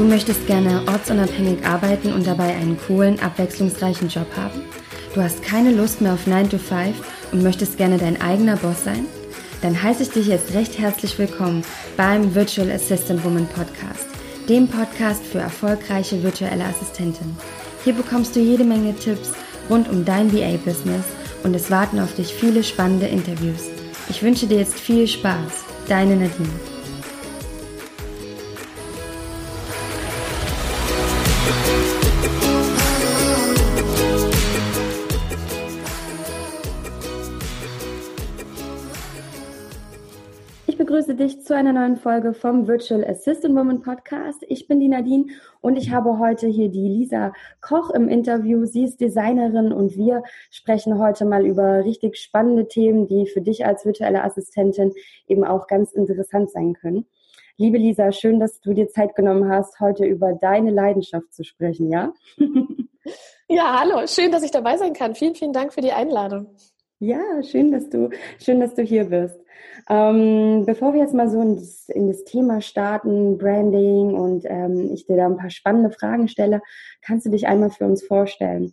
Du möchtest gerne ortsunabhängig arbeiten und dabei einen coolen, abwechslungsreichen Job haben? Du hast keine Lust mehr auf 9 to 5 und möchtest gerne dein eigener Boss sein? Dann heiße ich dich jetzt recht herzlich willkommen beim Virtual Assistant Woman Podcast, dem Podcast für erfolgreiche virtuelle Assistentinnen. Hier bekommst du jede Menge Tipps rund um dein VA-Business und es warten auf dich viele spannende Interviews. Ich wünsche dir jetzt viel Spaß. Deine Nadine. Zu einer neuen Folge vom Virtual Assistant Woman Podcast. Ich bin die Nadine und ich habe heute hier die Lisa Koch im Interview. Sie ist Designerin und wir sprechen heute mal über richtig spannende Themen, die für dich als virtuelle Assistentin eben auch ganz interessant sein können. Liebe Lisa, schön, dass du dir Zeit genommen hast, heute über deine Leidenschaft zu sprechen, ja? ja, hallo, schön, dass ich dabei sein kann. Vielen, vielen Dank für die Einladung. Ja, schön, dass du, schön, dass du hier bist. Ähm, bevor wir jetzt mal so in das, in das Thema starten, Branding und ähm, ich dir da ein paar spannende Fragen stelle, kannst du dich einmal für uns vorstellen?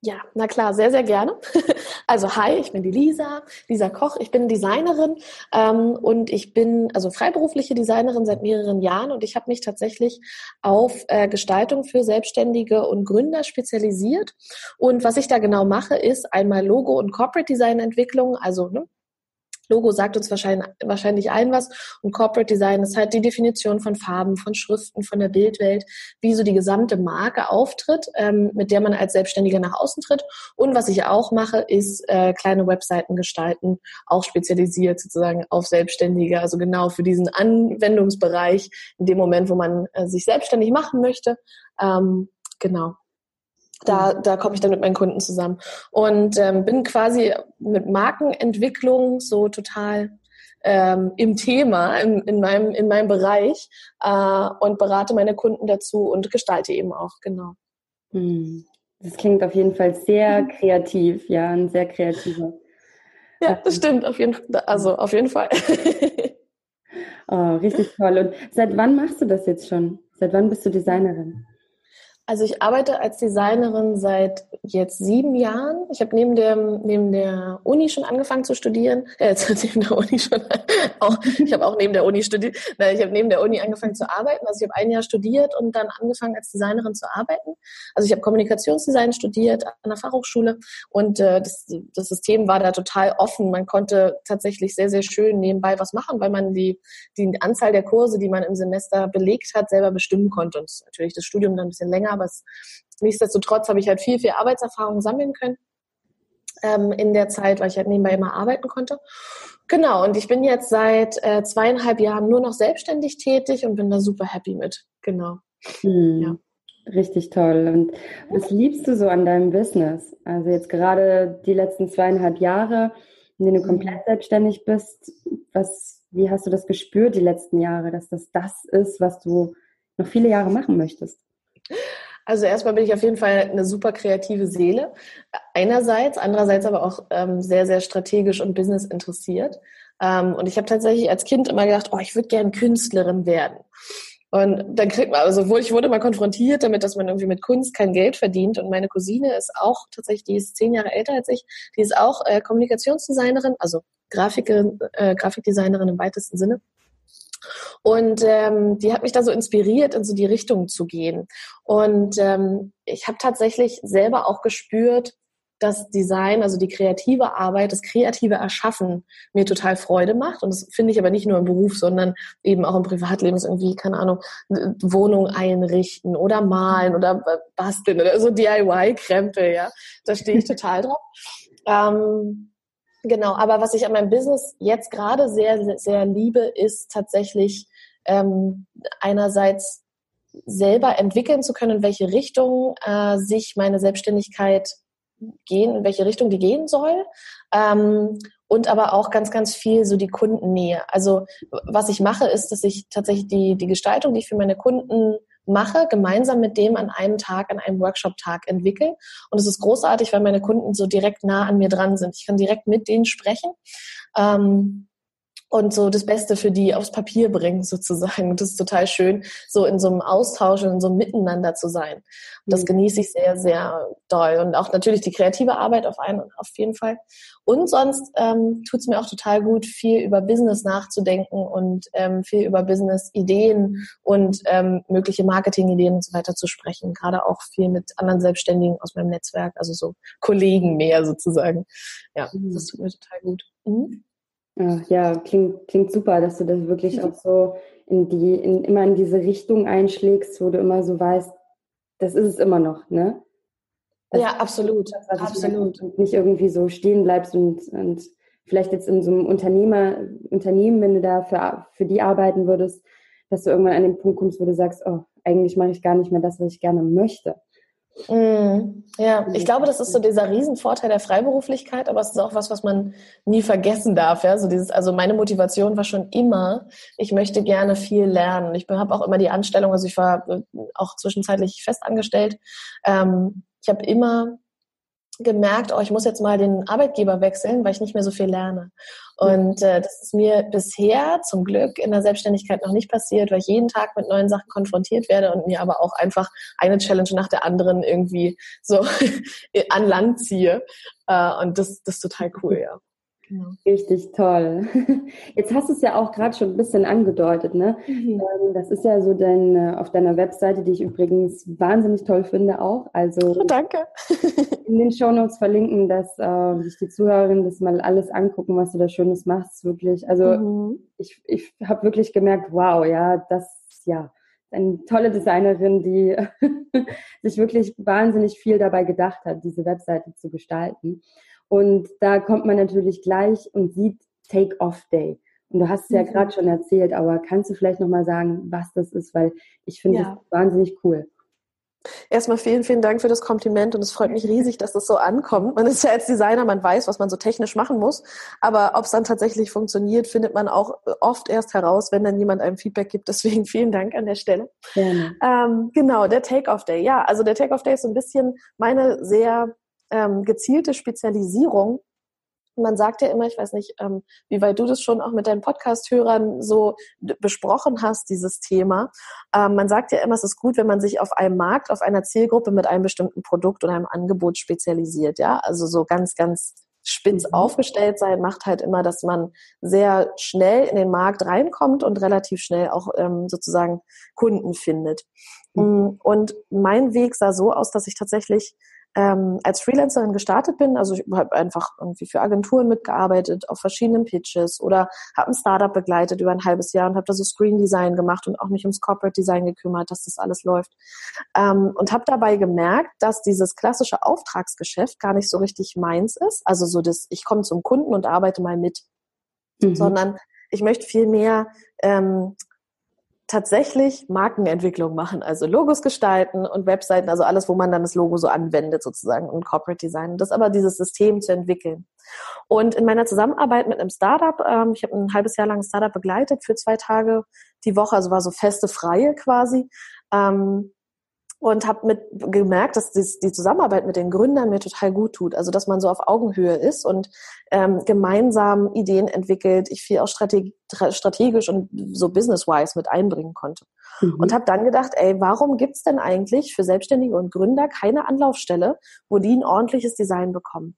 Ja, na klar, sehr, sehr gerne. Also hi, ich bin die Lisa, Lisa Koch, ich bin Designerin ähm, und ich bin also freiberufliche Designerin seit mehreren Jahren und ich habe mich tatsächlich auf äh, Gestaltung für Selbstständige und Gründer spezialisiert. Und was ich da genau mache, ist einmal Logo- und Corporate Design Entwicklung, also ne, Logo sagt uns wahrscheinlich, wahrscheinlich allen was und Corporate Design ist halt die Definition von Farben, von Schriften, von der Bildwelt, wie so die gesamte Marke auftritt, ähm, mit der man als Selbstständiger nach außen tritt. Und was ich auch mache, ist äh, kleine Webseiten gestalten, auch spezialisiert sozusagen auf Selbstständige, also genau für diesen Anwendungsbereich in dem Moment, wo man äh, sich selbstständig machen möchte. Ähm, genau. Da, da komme ich dann mit meinen Kunden zusammen und ähm, bin quasi mit Markenentwicklung so total ähm, im Thema, in, in, meinem, in meinem Bereich äh, und berate meine Kunden dazu und gestalte eben auch, genau. Hm. Das klingt auf jeden Fall sehr mhm. kreativ, ja, ein sehr kreativer. Ja, das stimmt, auf jeden Fall. Also auf jeden Fall. oh, richtig toll. Und seit wann machst du das jetzt schon? Seit wann bist du Designerin? Also ich arbeite als Designerin seit jetzt sieben Jahren. Ich habe neben der neben der Uni schon angefangen zu studieren. Äh, neben der Uni schon auch. Ich habe auch neben der Uni studiert. Nein, ich habe neben der Uni angefangen zu arbeiten. Also ich habe ein Jahr studiert und dann angefangen als Designerin zu arbeiten. Also ich habe Kommunikationsdesign studiert an der Fachhochschule und äh, das, das System war da total offen. Man konnte tatsächlich sehr sehr schön nebenbei was machen, weil man die die Anzahl der Kurse, die man im Semester belegt hat, selber bestimmen konnte. Und natürlich das Studium dann ein bisschen länger aber es, nichtsdestotrotz habe ich halt viel, viel Arbeitserfahrung sammeln können ähm, in der Zeit, weil ich halt nebenbei immer arbeiten konnte. Genau, und ich bin jetzt seit äh, zweieinhalb Jahren nur noch selbstständig tätig und bin da super happy mit. Genau. Hm. Ja. Richtig toll. Und was liebst du so an deinem Business? Also jetzt gerade die letzten zweieinhalb Jahre, in denen du mhm. komplett selbstständig bist, was, wie hast du das gespürt die letzten Jahre, dass das das ist, was du noch viele Jahre machen möchtest? Also erstmal bin ich auf jeden Fall eine super kreative Seele. Einerseits, andererseits aber auch ähm, sehr, sehr strategisch und business interessiert. Ähm, und ich habe tatsächlich als Kind immer gedacht, oh, ich würde gern Künstlerin werden. Und dann kriegt man, also ich wurde mal konfrontiert damit, dass man irgendwie mit Kunst kein Geld verdient. Und meine Cousine ist auch tatsächlich, die ist zehn Jahre älter als ich, die ist auch äh, Kommunikationsdesignerin, also Grafikerin, äh, Grafikdesignerin im weitesten Sinne. Und ähm, die hat mich da so inspiriert, in so die Richtung zu gehen. Und ähm, ich habe tatsächlich selber auch gespürt, dass Design, also die kreative Arbeit, das kreative Erschaffen mir total Freude macht. Und das finde ich aber nicht nur im Beruf, sondern eben auch im Privatleben. Ist irgendwie, keine Ahnung, Wohnung einrichten oder malen oder basteln oder so DIY-Krempel, ja. Da stehe ich total drauf. Ähm, Genau, aber was ich an meinem Business jetzt gerade sehr, sehr liebe, ist tatsächlich ähm, einerseits selber entwickeln zu können, in welche Richtung äh, sich meine Selbstständigkeit gehen, in welche Richtung die gehen soll. Ähm, und aber auch ganz, ganz viel so die Kundennähe. Also was ich mache, ist, dass ich tatsächlich die, die Gestaltung, die ich für meine Kunden mache, gemeinsam mit dem an einem Tag, an einem Workshop-Tag entwickeln. Und es ist großartig, weil meine Kunden so direkt nah an mir dran sind. Ich kann direkt mit denen sprechen. Ähm, und so das Beste für die aufs Papier bringen sozusagen. Und das ist total schön, so in so einem Austausch und in so einem Miteinander zu sein. Und das mhm. genieße ich sehr, sehr doll. Und auch natürlich die kreative Arbeit auf einen auf jeden Fall. Und sonst ähm, tut es mir auch total gut, viel über Business nachzudenken und ähm, viel über Business-Ideen und ähm, mögliche Marketing-Ideen und so weiter zu sprechen. Gerade auch viel mit anderen Selbstständigen aus meinem Netzwerk, also so Kollegen mehr sozusagen. Ja, mhm. das tut mir total gut. Mhm. Ja, klingt, klingt super, dass du das wirklich auch so in die, in, immer in diese Richtung einschlägst, wo du immer so weißt, das ist es immer noch, ne? Das ja, absolut. Das, absolut. Und nicht irgendwie so stehen bleibst und, und vielleicht jetzt in so einem Unternehmer, Unternehmen, wenn du da für, für die arbeiten würdest, dass du irgendwann an den Punkt kommst, wo du sagst, oh, eigentlich mache ich gar nicht mehr das, was ich gerne möchte. Mm, ja, ich glaube, das ist so dieser Riesenvorteil der Freiberuflichkeit, aber es ist auch was, was man nie vergessen darf. Ja? So dieses, also meine Motivation war schon immer, ich möchte gerne viel lernen. Ich habe auch immer die Anstellung, also ich war äh, auch zwischenzeitlich festangestellt. Ähm, ich habe immer gemerkt, oh, ich muss jetzt mal den Arbeitgeber wechseln, weil ich nicht mehr so viel lerne. Und äh, das ist mir bisher zum Glück in der Selbstständigkeit noch nicht passiert, weil ich jeden Tag mit neuen Sachen konfrontiert werde und mir aber auch einfach eine Challenge nach der anderen irgendwie so an Land ziehe. Äh, und das, das ist total cool, ja. Genau. Richtig toll. Jetzt hast du es ja auch gerade schon ein bisschen angedeutet, ne? Mhm. Ähm, das ist ja so dein, äh, auf deiner Webseite, die ich übrigens wahnsinnig toll finde auch. Also oh, danke. in den Shownotes verlinken, dass äh, sich die Zuhörerinnen das mal alles angucken, was du da Schönes machst, wirklich. Also mhm. ich, ich habe wirklich gemerkt, wow, ja, das ja eine tolle Designerin, die sich wirklich wahnsinnig viel dabei gedacht hat, diese Webseite zu gestalten. Und da kommt man natürlich gleich und sieht Take-Off-Day. Und du hast es ja mhm. gerade schon erzählt, aber kannst du vielleicht nochmal sagen, was das ist? Weil ich finde ja. das wahnsinnig cool. Erstmal vielen, vielen Dank für das Kompliment und es freut mich riesig, dass das so ankommt. Man ist ja als Designer, man weiß, was man so technisch machen muss, aber ob es dann tatsächlich funktioniert, findet man auch oft erst heraus, wenn dann jemand einem Feedback gibt. Deswegen vielen Dank an der Stelle. Ähm, genau, der Take-Off-Day. Ja, also der Take-Off-Day ist so ein bisschen meine sehr ähm, gezielte Spezialisierung. Man sagt ja immer, ich weiß nicht, ähm, wie weit du das schon auch mit deinen Podcast-Hörern so besprochen hast, dieses Thema. Ähm, man sagt ja immer, es ist gut, wenn man sich auf einem Markt, auf einer Zielgruppe mit einem bestimmten Produkt oder einem Angebot spezialisiert. Ja, also so ganz, ganz spitz mhm. aufgestellt sein, macht halt immer, dass man sehr schnell in den Markt reinkommt und relativ schnell auch ähm, sozusagen Kunden findet. Mhm. Und mein Weg sah so aus, dass ich tatsächlich ähm, als Freelancerin gestartet bin. Also ich habe einfach irgendwie für Agenturen mitgearbeitet, auf verschiedenen Pitches oder habe ein Startup begleitet über ein halbes Jahr und habe da so Screen Design gemacht und auch mich ums Corporate Design gekümmert, dass das alles läuft. Ähm, und habe dabei gemerkt, dass dieses klassische Auftragsgeschäft gar nicht so richtig meins ist. Also so das, ich komme zum Kunden und arbeite mal mit. Mhm. Sondern ich möchte viel mehr ähm, tatsächlich Markenentwicklung machen, also Logos gestalten und Webseiten, also alles, wo man dann das Logo so anwendet sozusagen und Corporate Design. Das aber dieses System zu entwickeln. Und in meiner Zusammenarbeit mit einem Startup, ähm, ich habe ein halbes Jahr lang ein Startup begleitet für zwei Tage die Woche, also war so feste Freie quasi. Ähm, und habe mit gemerkt, dass dies, die Zusammenarbeit mit den Gründern mir total gut tut. Also dass man so auf Augenhöhe ist und ähm, gemeinsam Ideen entwickelt, ich viel auch strategi strategisch und so business-wise mit einbringen konnte. Mhm. Und habe dann gedacht, ey, warum gibt's denn eigentlich für Selbstständige und Gründer keine Anlaufstelle, wo die ein ordentliches Design bekommen?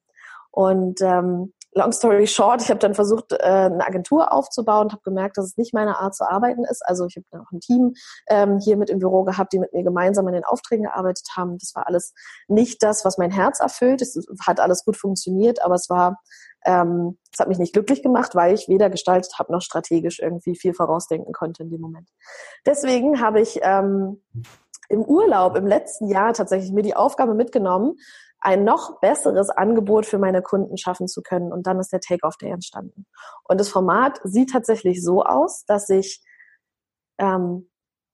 Und ähm, long story short, ich habe dann versucht, äh, eine Agentur aufzubauen, habe gemerkt, dass es nicht meine Art zu arbeiten ist. Also ich habe auch ein Team ähm, hier mit im Büro gehabt, die mit mir gemeinsam an den Aufträgen gearbeitet haben. Das war alles nicht das, was mein Herz erfüllt. Es hat alles gut funktioniert, aber es war ähm, es hat mich nicht glücklich gemacht, weil ich weder gestaltet habe noch strategisch irgendwie viel vorausdenken konnte in dem Moment. Deswegen habe ich ähm, im Urlaub im letzten Jahr tatsächlich mir die Aufgabe mitgenommen, ein noch besseres Angebot für meine Kunden schaffen zu können. Und dann ist der Take-Off Day entstanden. Und das Format sieht tatsächlich so aus, dass ich ähm,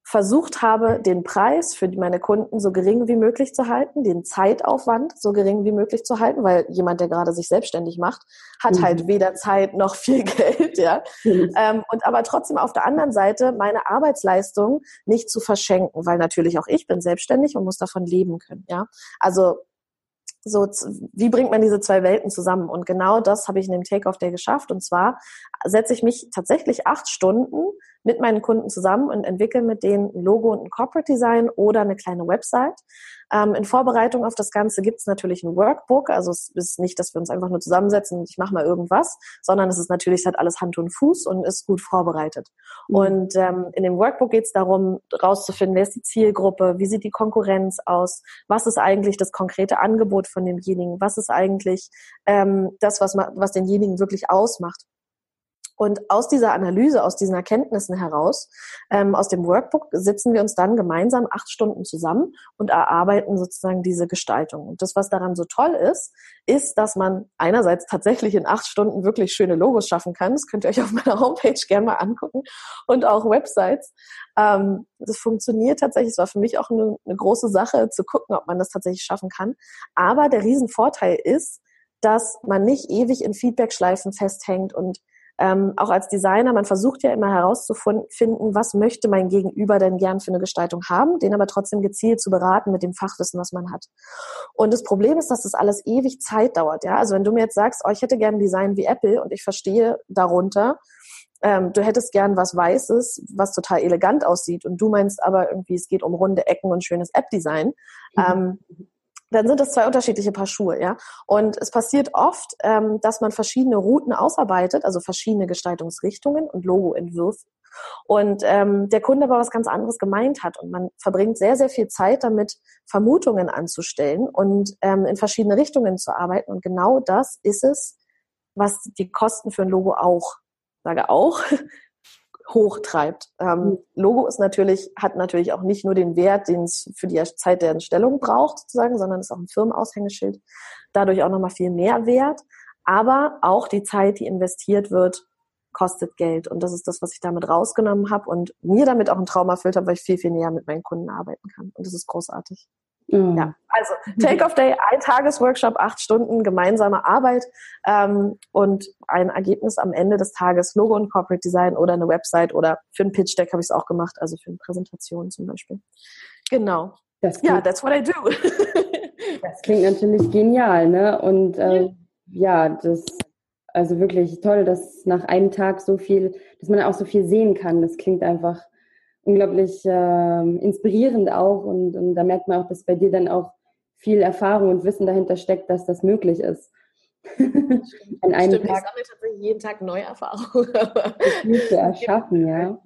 versucht habe, den Preis für meine Kunden so gering wie möglich zu halten, den Zeitaufwand so gering wie möglich zu halten, weil jemand, der gerade sich selbstständig macht, hat mhm. halt weder Zeit noch viel Geld, ja. Mhm. Ähm, und aber trotzdem auf der anderen Seite meine Arbeitsleistung nicht zu verschenken, weil natürlich auch ich bin selbstständig und muss davon leben können, ja. Also so, wie bringt man diese zwei Welten zusammen? Und genau das habe ich in dem Take-Off Day geschafft. Und zwar setze ich mich tatsächlich acht Stunden mit meinen Kunden zusammen und entwickle mit denen ein Logo und ein Corporate Design oder eine kleine Website. Ähm, in Vorbereitung auf das Ganze gibt es natürlich ein Workbook. Also es ist nicht, dass wir uns einfach nur zusammensetzen und ich mache mal irgendwas, sondern es ist natürlich, es hat alles Hand und Fuß und ist gut vorbereitet. Mhm. Und ähm, in dem Workbook geht es darum, rauszufinden, wer ist die Zielgruppe, wie sieht die Konkurrenz aus, was ist eigentlich das konkrete Angebot von demjenigen, was ist eigentlich ähm, das, was, was denjenigen wirklich ausmacht. Und aus dieser Analyse, aus diesen Erkenntnissen heraus, ähm, aus dem Workbook, sitzen wir uns dann gemeinsam acht Stunden zusammen und erarbeiten sozusagen diese Gestaltung. Und das, was daran so toll ist, ist, dass man einerseits tatsächlich in acht Stunden wirklich schöne Logos schaffen kann. Das könnt ihr euch auf meiner Homepage gerne mal angucken und auch Websites. Ähm, das funktioniert tatsächlich. Es war für mich auch eine, eine große Sache zu gucken, ob man das tatsächlich schaffen kann. Aber der Riesenvorteil ist, dass man nicht ewig in Feedback-Schleifen festhängt und ähm, auch als Designer, man versucht ja immer herauszufinden, was möchte mein Gegenüber denn gern für eine Gestaltung haben, den aber trotzdem gezielt zu beraten mit dem Fachwissen, was man hat. Und das Problem ist, dass das alles ewig Zeit dauert. Ja, also wenn du mir jetzt sagst, oh, ich hätte gern ein Design wie Apple und ich verstehe darunter, ähm, du hättest gern was Weißes, was total elegant aussieht und du meinst aber irgendwie, es geht um runde Ecken und schönes App-Design. Mhm. Ähm, dann sind das zwei unterschiedliche Paar Schuhe, ja. Und es passiert oft, ähm, dass man verschiedene Routen ausarbeitet, also verschiedene Gestaltungsrichtungen und Logoentwürfe. Und ähm, der Kunde aber was ganz anderes gemeint hat. Und man verbringt sehr, sehr viel Zeit damit, Vermutungen anzustellen und ähm, in verschiedene Richtungen zu arbeiten. Und genau das ist es, was die Kosten für ein Logo auch, sage auch, hochtreibt. Ähm, mhm. Logo ist natürlich, hat natürlich auch nicht nur den Wert, den es für die Zeit der Entstellung braucht, sozusagen, sondern ist auch ein Firmenaushängeschild. Dadurch auch nochmal viel mehr wert. Aber auch die Zeit, die investiert wird, kostet Geld. Und das ist das, was ich damit rausgenommen habe und mir damit auch einen Traum erfüllt habe, weil ich viel, viel näher mit meinen Kunden arbeiten kann. Und das ist großartig. Mhm. Ja, also Take-off-Day, ein Tagesworkshop, acht Stunden gemeinsame Arbeit ähm, und ein Ergebnis am Ende des Tages, Logo und Corporate Design oder eine Website oder für ein Pitch-Deck habe ich es auch gemacht, also für eine Präsentation zum Beispiel. Genau. Das ja, that's what I do. das klingt natürlich genial, ne? Und ähm, ja, das also wirklich toll, dass nach einem Tag so viel, dass man auch so viel sehen kann. Das klingt einfach unglaublich äh, inspirierend auch und, und da merkt man auch, dass bei dir dann auch viel Erfahrung und Wissen dahinter steckt, dass das möglich ist. An einem Stimmt, Tag, ich sammle tatsächlich jeden Tag neue Erfahrungen. zu erschaffen, ja.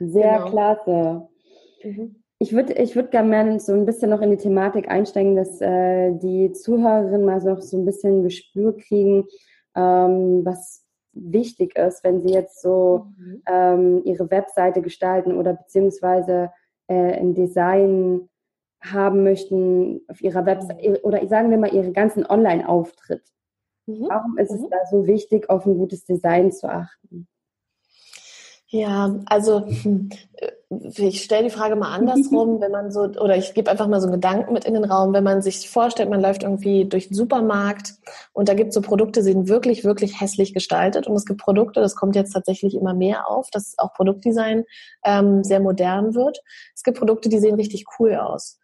Sehr genau. klasse. Mhm. Ich würde ich würd gerne so ein bisschen noch in die Thematik einsteigen, dass äh, die Zuhörerinnen mal so, so ein bisschen Gespür kriegen, ähm, was wichtig ist, wenn sie jetzt so mhm. ähm, ihre Webseite gestalten oder beziehungsweise äh, ein Design haben möchten auf ihrer Webseite mhm. oder sagen wir mal ihren ganzen Online-Auftritt. Mhm. Warum ist es mhm. da so wichtig, auf ein gutes Design zu achten? Ja, also hm, ich stelle die Frage mal andersrum, wenn man so, oder ich gebe einfach mal so einen Gedanken mit in den Raum, wenn man sich vorstellt, man läuft irgendwie durch den Supermarkt und da gibt es so Produkte, die sind wirklich, wirklich hässlich gestaltet und es gibt Produkte, das kommt jetzt tatsächlich immer mehr auf, dass auch Produktdesign ähm, sehr modern wird. Es gibt Produkte, die sehen richtig cool aus.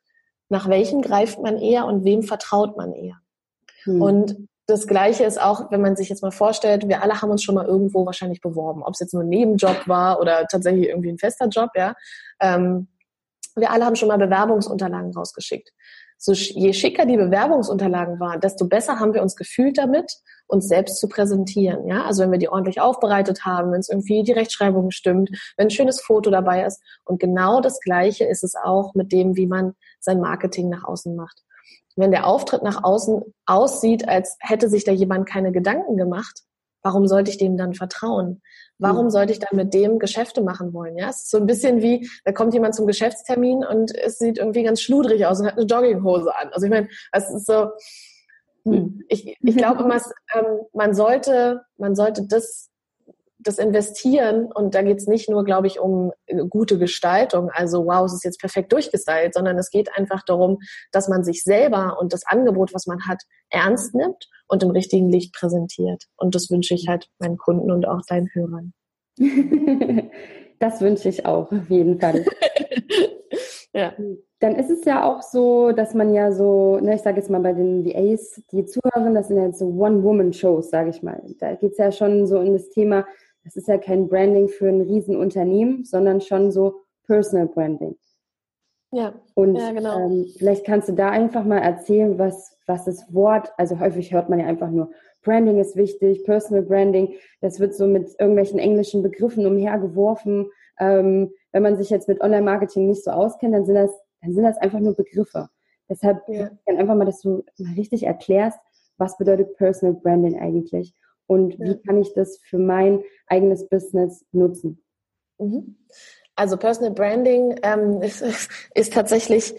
Nach welchen greift man eher und wem vertraut man eher? Hm. Und das Gleiche ist auch, wenn man sich jetzt mal vorstellt, wir alle haben uns schon mal irgendwo wahrscheinlich beworben, ob es jetzt nur ein Nebenjob war oder tatsächlich irgendwie ein fester Job, ja. Ähm, wir alle haben schon mal Bewerbungsunterlagen rausgeschickt. So, je schicker die Bewerbungsunterlagen waren, desto besser haben wir uns gefühlt damit, uns selbst zu präsentieren. Ja, also wenn wir die ordentlich aufbereitet haben, wenn es irgendwie die Rechtschreibung stimmt, wenn ein schönes Foto dabei ist. Und genau das Gleiche ist es auch mit dem, wie man sein Marketing nach außen macht wenn der Auftritt nach außen aussieht, als hätte sich da jemand keine Gedanken gemacht, warum sollte ich dem dann vertrauen? Warum sollte ich dann mit dem Geschäfte machen wollen? Ja, es ist so ein bisschen wie, da kommt jemand zum Geschäftstermin und es sieht irgendwie ganz schludrig aus und hat eine Jogginghose an. Also ich meine, es ist so, hm, ich, ich glaube immer, ähm, man sollte, man sollte das das Investieren, und da geht es nicht nur, glaube ich, um äh, gute Gestaltung, also wow, es ist jetzt perfekt durchgestylt, sondern es geht einfach darum, dass man sich selber und das Angebot, was man hat, ernst nimmt und im richtigen Licht präsentiert. Und das wünsche ich halt meinen Kunden und auch deinen Hörern. das wünsche ich auch, auf jeden Fall. Ja. Dann ist es ja auch so, dass man ja so, ne, ich sage jetzt mal bei den VAs, die zuhören, das sind ja jetzt so One-Woman-Shows, sage ich mal. Da geht es ja schon so in das Thema, das ist ja kein Branding für ein Riesenunternehmen, sondern schon so Personal Branding. Ja. Und ja, genau. ähm, vielleicht kannst du da einfach mal erzählen, was, was das Wort, also häufig hört man ja einfach nur, Branding ist wichtig, Personal Branding, das wird so mit irgendwelchen englischen Begriffen umhergeworfen. Ähm, wenn man sich jetzt mit Online-Marketing nicht so auskennt, dann sind das, dann sind das einfach nur Begriffe. Deshalb ja. einfach mal, dass du mal richtig erklärst, was bedeutet Personal Branding eigentlich und wie kann ich das für mein eigenes Business nutzen. Mhm. Also Personal Branding ähm, ist, ist tatsächlich,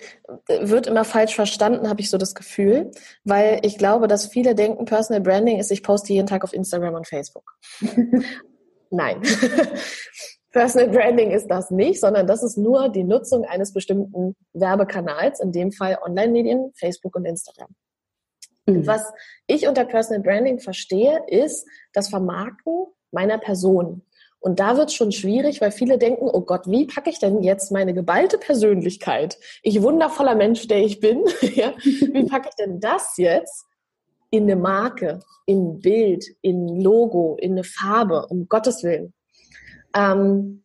wird immer falsch verstanden, habe ich so das Gefühl, weil ich glaube, dass viele denken, Personal Branding ist, ich poste jeden Tag auf Instagram und Facebook. Nein. Personal Branding ist das nicht, sondern das ist nur die Nutzung eines bestimmten Werbekanals, in dem Fall Online-Medien, Facebook und Instagram. Mhm. Was ich unter Personal Branding verstehe, ist das Vermarkten meiner Person. Und da wird es schon schwierig, weil viele denken, oh Gott, wie packe ich denn jetzt meine geballte Persönlichkeit, ich wundervoller Mensch, der ich bin, ja, wie packe ich denn das jetzt in eine Marke, in ein Bild, in ein Logo, in eine Farbe, um Gottes Willen. Ähm,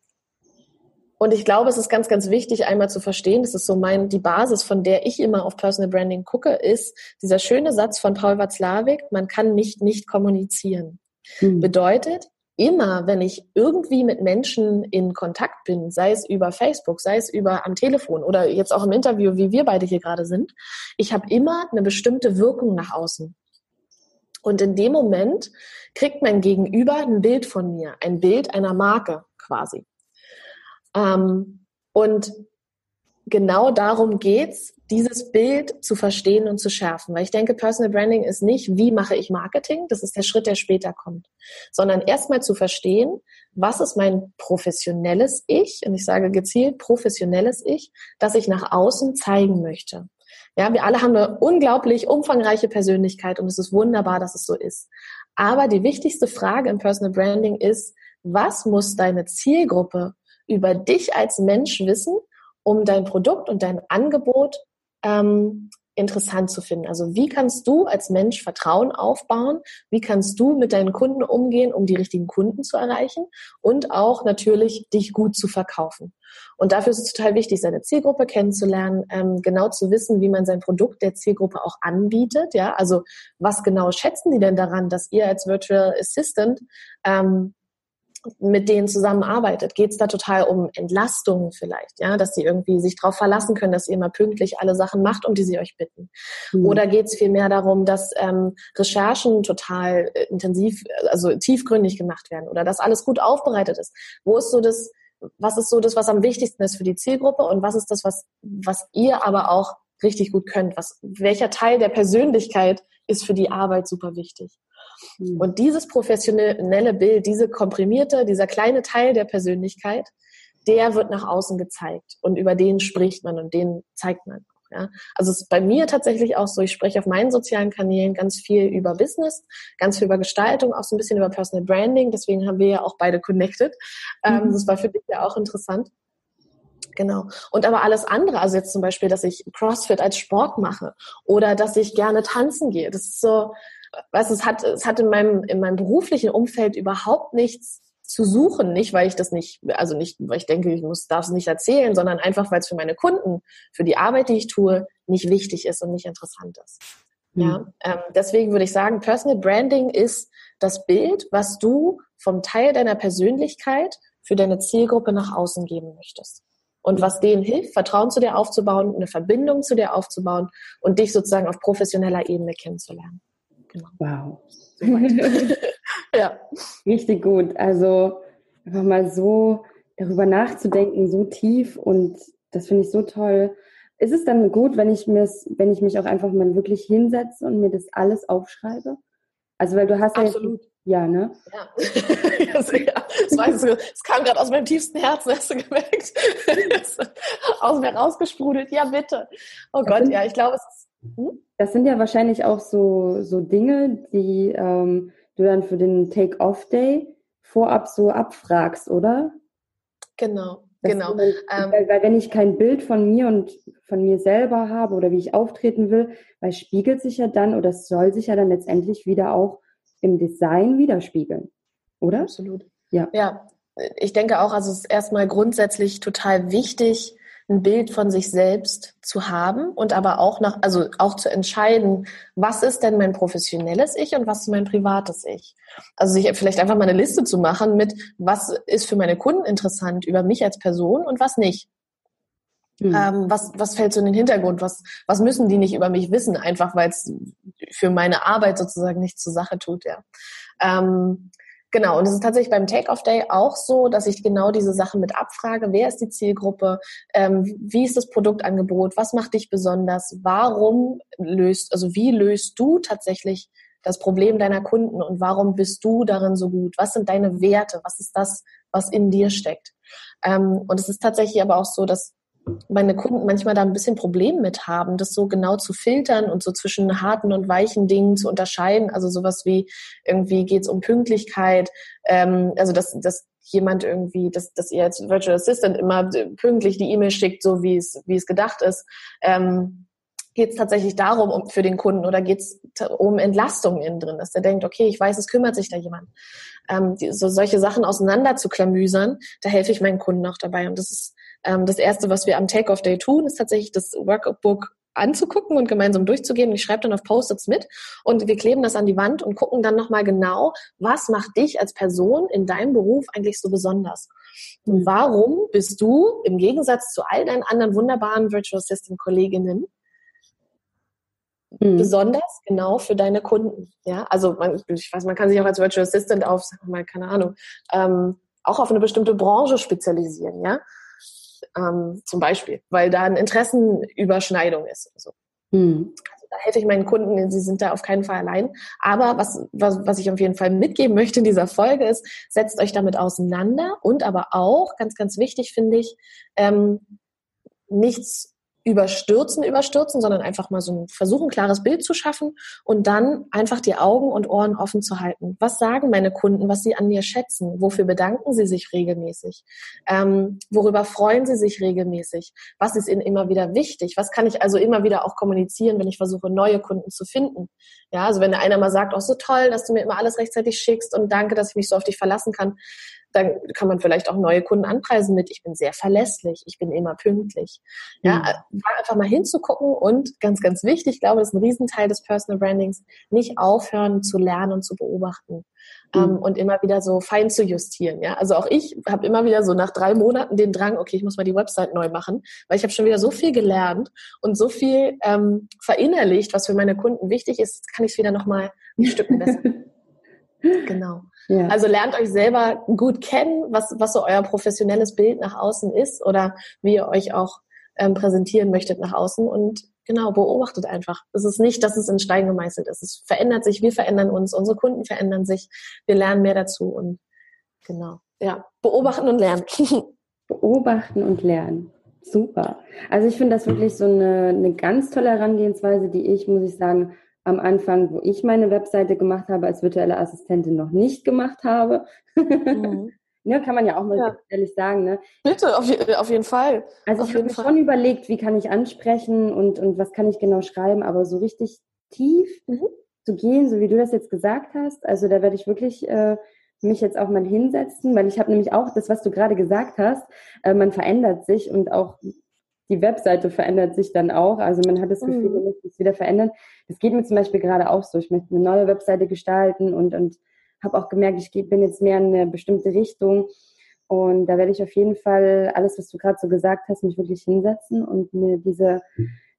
und ich glaube, es ist ganz, ganz wichtig, einmal zu verstehen, das ist so mein, die Basis, von der ich immer auf Personal Branding gucke, ist dieser schöne Satz von Paul Watzlawick, man kann nicht nicht kommunizieren. Mhm. Bedeutet, immer, wenn ich irgendwie mit Menschen in Kontakt bin, sei es über Facebook, sei es über am Telefon oder jetzt auch im Interview, wie wir beide hier gerade sind, ich habe immer eine bestimmte Wirkung nach außen. Und in dem Moment kriegt mein Gegenüber ein Bild von mir, ein Bild einer Marke quasi. Ähm, und genau darum geht's, dieses Bild zu verstehen und zu schärfen. Weil ich denke, Personal Branding ist nicht, wie mache ich Marketing, das ist der Schritt, der später kommt, sondern erstmal zu verstehen, was ist mein professionelles Ich, und ich sage gezielt professionelles Ich, das ich nach außen zeigen möchte. Ja, wir alle haben eine unglaublich umfangreiche Persönlichkeit und es ist wunderbar, dass es so ist. Aber die wichtigste Frage im Personal Branding ist, was muss deine Zielgruppe über dich als Mensch wissen, um dein Produkt und dein Angebot ähm, interessant zu finden. Also wie kannst du als Mensch Vertrauen aufbauen? Wie kannst du mit deinen Kunden umgehen, um die richtigen Kunden zu erreichen und auch natürlich dich gut zu verkaufen? Und dafür ist es total wichtig, seine Zielgruppe kennenzulernen, ähm, genau zu wissen, wie man sein Produkt der Zielgruppe auch anbietet. Ja, also was genau schätzen die denn daran, dass ihr als Virtual Assistant ähm, mit denen zusammenarbeitet? Geht es da total um Entlastungen vielleicht, ja, dass sie irgendwie sich darauf verlassen können, dass ihr immer pünktlich alle Sachen macht, um die sie euch bitten? Mhm. Oder geht es vielmehr darum, dass ähm, Recherchen total äh, intensiv, also tiefgründig gemacht werden oder dass alles gut aufbereitet ist? Wo ist so das, was ist so das, was am wichtigsten ist für die Zielgruppe und was ist das, was, was ihr aber auch richtig gut könnt? Was, welcher Teil der Persönlichkeit ist für die Arbeit super wichtig? Mhm. Und dieses professionelle Bild, diese komprimierte, dieser kleine Teil der Persönlichkeit, der wird nach außen gezeigt und über den spricht man und den zeigt man. Ja. Also es ist bei mir tatsächlich auch so, ich spreche auf meinen sozialen Kanälen ganz viel über Business, ganz viel über Gestaltung, auch so ein bisschen über Personal Branding. Deswegen haben wir ja auch beide connected. Ähm, mhm. das war für dich ja auch interessant. Genau. Und aber alles andere, also jetzt zum Beispiel, dass ich CrossFit als Sport mache oder dass ich gerne tanzen gehe, das ist so, was es hat, es hat in meinem, in meinem beruflichen Umfeld überhaupt nichts zu suchen, nicht weil ich das nicht, also nicht, weil ich denke, ich muss, darf es nicht erzählen, sondern einfach, weil es für meine Kunden, für die Arbeit, die ich tue, nicht wichtig ist und nicht interessant ist. Mhm. Ja, ähm, deswegen würde ich sagen, Personal Branding ist das Bild, was du vom Teil deiner Persönlichkeit für deine Zielgruppe nach außen geben möchtest. Und was denen hilft, Vertrauen zu dir aufzubauen, eine Verbindung zu dir aufzubauen und dich sozusagen auf professioneller Ebene kennenzulernen. Genau. Wow. ja. Richtig gut. Also einfach mal so darüber nachzudenken, so tief und das finde ich so toll. Ist es dann gut, wenn ich mir wenn ich mich auch einfach mal wirklich hinsetze und mir das alles aufschreibe? Also weil du hast Absolut. ja, ja ne? Ja. das, ja. Das, weiß ich, das kam gerade aus meinem tiefsten Herzen, hast du gemerkt? aus mir rausgesprudelt. Ja, bitte. Oh Gott, ja, ich glaube, es ist? Das sind ja wahrscheinlich auch so, so Dinge, die ähm, du dann für den Take-Off-Day vorab so abfragst, oder? Genau. genau. Man, ähm, weil, weil wenn ich kein Bild von mir und von mir selber habe oder wie ich auftreten will, weil spiegelt sich ja dann oder es soll sich ja dann letztendlich wieder auch im Design widerspiegeln, oder? Absolut. Ja. Ja, ich denke auch, also es ist erstmal grundsätzlich total wichtig, ein Bild von sich selbst zu haben und aber auch nach, also auch zu entscheiden, was ist denn mein professionelles Ich und was ist mein privates Ich. Also sich vielleicht einfach mal eine Liste zu machen mit, was ist für meine Kunden interessant über mich als Person und was nicht. Mhm. Ähm, was, was fällt so in den Hintergrund? Was, was müssen die nicht über mich wissen, einfach weil es für meine Arbeit sozusagen nichts zur Sache tut, ja. Ähm, Genau, und es ist tatsächlich beim Take-Off-Day auch so, dass ich genau diese Sachen mit abfrage. Wer ist die Zielgruppe? Ähm, wie ist das Produktangebot? Was macht dich besonders? Warum löst, also wie löst du tatsächlich das Problem deiner Kunden und warum bist du darin so gut? Was sind deine Werte? Was ist das, was in dir steckt? Ähm, und es ist tatsächlich aber auch so, dass meine Kunden manchmal da ein bisschen Problem mit haben, das so genau zu filtern und so zwischen harten und weichen Dingen zu unterscheiden. Also sowas wie irgendwie geht es um Pünktlichkeit, ähm, also dass, dass jemand irgendwie, dass, dass ihr als Virtual Assistant immer pünktlich die E-Mail schickt, so wie es, wie es gedacht ist. Ähm, geht es tatsächlich darum um, für den Kunden oder geht es um Entlastung innen drin, dass der denkt, okay, ich weiß, es kümmert sich da jemand. Ähm, die, so solche Sachen auseinander zu klamüsern, da helfe ich meinen Kunden auch dabei. Und das ist ähm, das Erste, was wir am Take-Off-Day tun, ist tatsächlich das Workbook anzugucken und gemeinsam durchzugehen. Ich schreibe dann auf Post-its mit und wir kleben das an die Wand und gucken dann nochmal genau, was macht dich als Person in deinem Beruf eigentlich so besonders? Und warum bist du im Gegensatz zu all deinen anderen wunderbaren Virtual Assistant Kolleginnen mhm. besonders genau für deine Kunden? Ja, also man, ich weiß, man kann sich auch als Virtual Assistant auf, wir mal, keine Ahnung, ähm, auch auf eine bestimmte Branche spezialisieren, ja ähm, zum Beispiel, weil da eine Interessenüberschneidung ist. Also, hm. also da helfe ich meinen Kunden, sie sind da auf keinen Fall allein. Aber was, was, was ich auf jeden Fall mitgeben möchte in dieser Folge ist, setzt euch damit auseinander und aber auch, ganz, ganz wichtig finde ich, ähm, nichts überstürzen, überstürzen, sondern einfach mal so ein versuchen, klares Bild zu schaffen und dann einfach die Augen und Ohren offen zu halten. Was sagen meine Kunden, was sie an mir schätzen? Wofür bedanken sie sich regelmäßig? Ähm, worüber freuen sie sich regelmäßig? Was ist ihnen immer wieder wichtig? Was kann ich also immer wieder auch kommunizieren, wenn ich versuche, neue Kunden zu finden? Ja, also wenn einer mal sagt, oh, so toll, dass du mir immer alles rechtzeitig schickst und danke, dass ich mich so auf dich verlassen kann, dann kann man vielleicht auch neue Kunden anpreisen mit, ich bin sehr verlässlich, ich bin immer pünktlich. Ja, mhm. einfach mal hinzugucken und ganz, ganz wichtig, ich glaube, das ist ein Riesenteil des Personal Brandings, nicht aufhören zu lernen und zu beobachten. Mhm. Ähm, und immer wieder so fein zu justieren. Ja, also auch ich habe immer wieder so nach drei Monaten den Drang, okay, ich muss mal die Website neu machen, weil ich habe schon wieder so viel gelernt und so viel ähm, verinnerlicht, was für meine Kunden wichtig ist, kann ich es wieder noch mal ein Stück besser. genau. Ja. Also lernt euch selber gut kennen, was, was so euer professionelles Bild nach außen ist oder wie ihr euch auch ähm, präsentieren möchtet nach außen und genau, beobachtet einfach. Es ist nicht, dass es in Stein gemeißelt ist. Es verändert sich, wir verändern uns, unsere Kunden verändern sich, wir lernen mehr dazu und genau, ja, beobachten und lernen. beobachten und lernen. Super. Also ich finde das wirklich so eine, eine ganz tolle Herangehensweise, die ich, muss ich sagen, am Anfang, wo ich meine Webseite gemacht habe, als virtuelle Assistentin noch nicht gemacht habe. Mhm. ne, kann man ja auch mal ja. ehrlich sagen. Ne? Bitte, auf, auf jeden Fall. Also auf ich habe mir schon überlegt, wie kann ich ansprechen und, und was kann ich genau schreiben, aber so richtig tief mhm. zu gehen, so wie du das jetzt gesagt hast, also da werde ich wirklich äh, mich jetzt auch mal hinsetzen, weil ich habe nämlich auch das, was du gerade gesagt hast, äh, man verändert sich und auch die Webseite verändert sich dann auch. Also man hat das Gefühl, mhm. man muss es wieder verändern. Das geht mir zum Beispiel gerade auch so. Ich möchte eine neue Webseite gestalten und, und habe auch gemerkt, ich bin jetzt mehr in eine bestimmte Richtung. Und da werde ich auf jeden Fall alles, was du gerade so gesagt hast, mich wirklich hinsetzen und mir diese,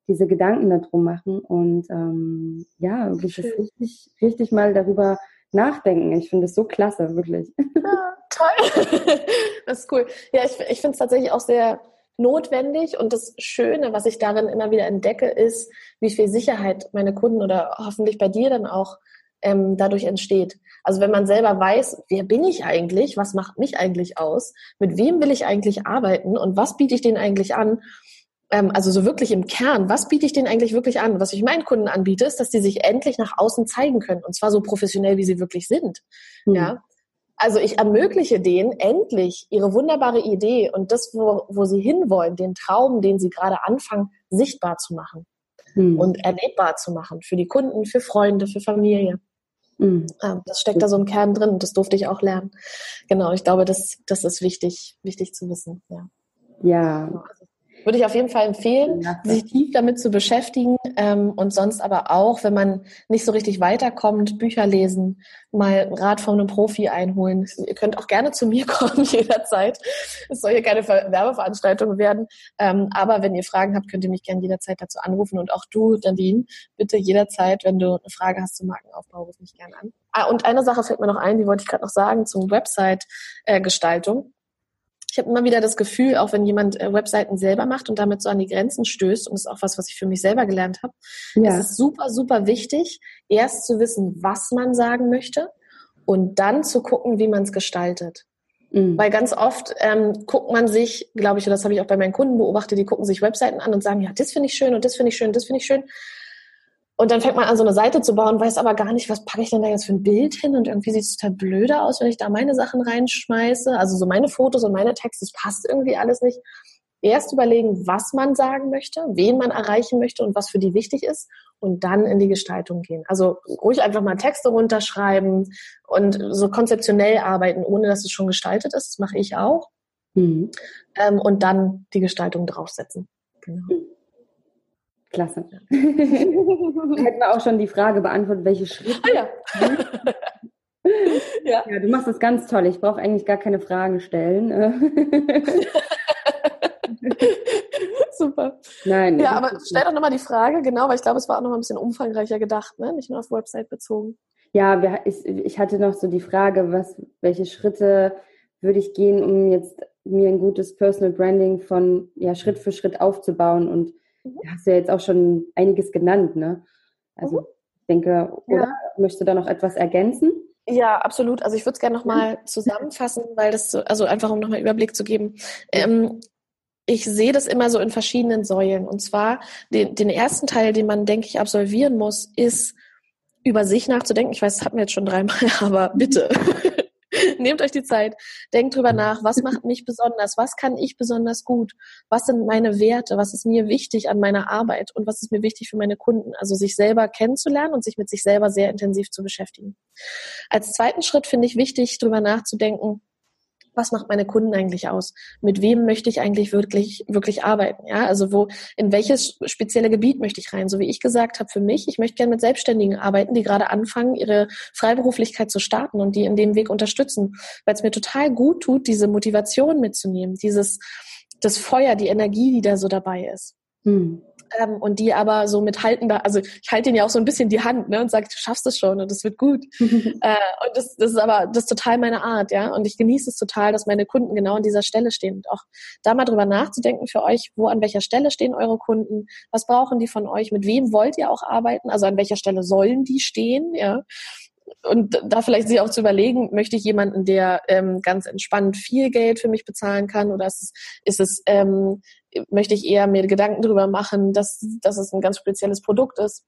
diese Gedanken darum machen und ähm, ja, wirklich richtig, richtig mal darüber nachdenken. Ich finde das so klasse, wirklich. Ja, toll. das ist cool. Ja, ich, ich finde es tatsächlich auch sehr notwendig. Und das Schöne, was ich darin immer wieder entdecke, ist, wie viel Sicherheit meine Kunden oder hoffentlich bei dir dann auch ähm, dadurch entsteht. Also wenn man selber weiß, wer bin ich eigentlich, was macht mich eigentlich aus, mit wem will ich eigentlich arbeiten und was biete ich denen eigentlich an, ähm, also so wirklich im Kern, was biete ich denen eigentlich wirklich an? Was ich meinen Kunden anbiete, ist, dass die sich endlich nach außen zeigen können und zwar so professionell, wie sie wirklich sind. Mhm. Ja, Also ich ermögliche denen endlich ihre wunderbare Idee und das, wo, wo sie hinwollen, den Traum, den sie gerade anfangen, sichtbar zu machen mhm. und erlebbar zu machen für die Kunden, für Freunde, für Familie. Mhm. Das steckt da so im Kern drin und das durfte ich auch lernen. Genau, ich glaube, das, das ist wichtig, wichtig zu wissen. Ja. Ja, genau, also würde ich auf jeden Fall empfehlen, ja. sich tief damit zu beschäftigen ähm, und sonst aber auch, wenn man nicht so richtig weiterkommt, Bücher lesen, mal Rat von einem Profi einholen. Ihr könnt auch gerne zu mir kommen jederzeit. Es soll hier keine Werbeveranstaltung werden. Ähm, aber wenn ihr Fragen habt, könnt ihr mich gerne jederzeit dazu anrufen und auch du, Nadine, bitte jederzeit, wenn du eine Frage hast zum Markenaufbau, ruf mich gerne an. Ah, und eine Sache fällt mir noch ein, die wollte ich gerade noch sagen zum Website-Gestaltung. Ich habe immer wieder das Gefühl, auch wenn jemand äh, Webseiten selber macht und damit so an die Grenzen stößt, und das ist auch was, was ich für mich selber gelernt habe, ja. es ist super, super wichtig, erst zu wissen, was man sagen möchte und dann zu gucken, wie man es gestaltet. Mhm. Weil ganz oft ähm, guckt man sich, glaube ich, und das habe ich auch bei meinen Kunden beobachtet, die gucken sich Webseiten an und sagen, ja, das finde ich schön und das finde ich schön, das finde ich schön. Und dann fängt man an, so eine Seite zu bauen, weiß aber gar nicht, was packe ich denn da jetzt für ein Bild hin und irgendwie sieht es total blöder aus, wenn ich da meine Sachen reinschmeiße. Also so meine Fotos und meine Texte, das passt irgendwie alles nicht. Erst überlegen, was man sagen möchte, wen man erreichen möchte und was für die wichtig ist und dann in die Gestaltung gehen. Also ruhig einfach mal Texte runterschreiben und so konzeptionell arbeiten, ohne dass es schon gestaltet ist. Das mache ich auch. Mhm. Ähm, und dann die Gestaltung draufsetzen. Genau. Mhm. Klasse. Hätten wir auch schon die Frage beantwortet, welche Schritte. Ah, ja. ja. ja. Du machst das ganz toll. Ich brauche eigentlich gar keine Fragen stellen. Super. Nein. Ja, aber stell doch nochmal die Frage, genau, weil ich glaube, es war auch noch ein bisschen umfangreicher gedacht, ne? nicht nur auf Website bezogen. Ja, ich, ich hatte noch so die Frage, was, welche Schritte würde ich gehen, um jetzt mir ein gutes Personal Branding von ja, Schritt für Schritt aufzubauen und Mhm. Du hast ja jetzt auch schon einiges genannt, ne? Also mhm. ich denke, oder ja. möchtest du da noch etwas ergänzen? Ja, absolut. Also ich würde es gerne nochmal zusammenfassen, weil das so, also einfach um nochmal Überblick zu geben. Ähm, ich sehe das immer so in verschiedenen Säulen. Und zwar den, den ersten Teil, den man, denke ich, absolvieren muss, ist über sich nachzudenken. Ich weiß, das hatten wir jetzt schon dreimal, aber bitte. Nehmt euch die Zeit, denkt drüber nach, was macht mich besonders, was kann ich besonders gut, was sind meine Werte, was ist mir wichtig an meiner Arbeit? Und was ist mir wichtig für meine Kunden. Also sich selber kennenzulernen und sich mit sich selber sehr intensiv zu beschäftigen. Als zweiten Schritt finde ich wichtig, drüber nachzudenken, was macht meine Kunden eigentlich aus? Mit wem möchte ich eigentlich wirklich, wirklich arbeiten? Ja, also wo, in welches spezielle Gebiet möchte ich rein? So wie ich gesagt habe, für mich, ich möchte gerne mit Selbstständigen arbeiten, die gerade anfangen, ihre Freiberuflichkeit zu starten und die in dem Weg unterstützen, weil es mir total gut tut, diese Motivation mitzunehmen, dieses, das Feuer, die Energie, die da so dabei ist. Hm ähm, und die aber so mit haltender, also ich halte ihnen ja auch so ein bisschen die Hand ne, und sage, du schaffst es schon und es wird gut. äh, und das, das ist aber das ist total meine Art, ja. Und ich genieße es total, dass meine Kunden genau an dieser Stelle stehen. Und auch da mal drüber nachzudenken für euch, wo an welcher Stelle stehen eure Kunden, was brauchen die von euch, mit wem wollt ihr auch arbeiten, also an welcher Stelle sollen die stehen, ja und da vielleicht sich auch zu überlegen, möchte ich jemanden, der ähm, ganz entspannt viel Geld für mich bezahlen kann oder ist es, ist es ähm, möchte ich eher mir Gedanken darüber machen, dass, dass es ein ganz spezielles Produkt ist.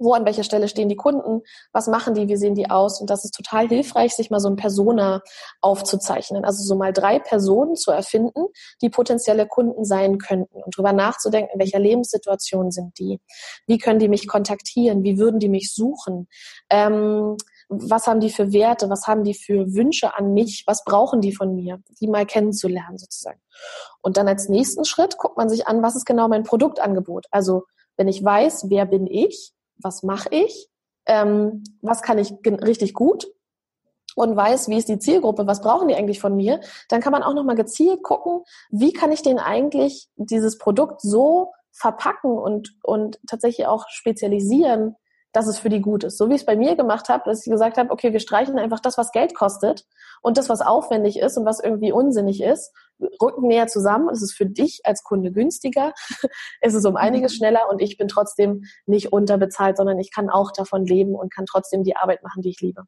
Wo an welcher Stelle stehen die Kunden? Was machen die? Wie sehen die aus? Und das ist total hilfreich, sich mal so ein Persona aufzuzeichnen. Also so mal drei Personen zu erfinden, die potenzielle Kunden sein könnten und darüber nachzudenken, in welcher Lebenssituation sind die? Wie können die mich kontaktieren? Wie würden die mich suchen? Ähm, was haben die für Werte, was haben die für Wünsche an mich, was brauchen die von mir, die mal kennenzulernen sozusagen. Und dann als nächsten Schritt guckt man sich an, was ist genau mein Produktangebot. Also wenn ich weiß, wer bin ich, was mache ich, ähm, was kann ich richtig gut? Und weiß, wie ist die Zielgruppe, was brauchen die eigentlich von mir, dann kann man auch nochmal gezielt gucken, wie kann ich denen eigentlich dieses Produkt so verpacken und, und tatsächlich auch spezialisieren, dass es für die gut ist. So wie ich es bei mir gemacht habe, dass ich gesagt habe, okay, wir streichen einfach das, was Geld kostet und das, was aufwendig ist und was irgendwie unsinnig ist, rücken näher zusammen. Es ist für dich als Kunde günstiger, es ist um einiges mhm. schneller und ich bin trotzdem nicht unterbezahlt, sondern ich kann auch davon leben und kann trotzdem die Arbeit machen, die ich liebe.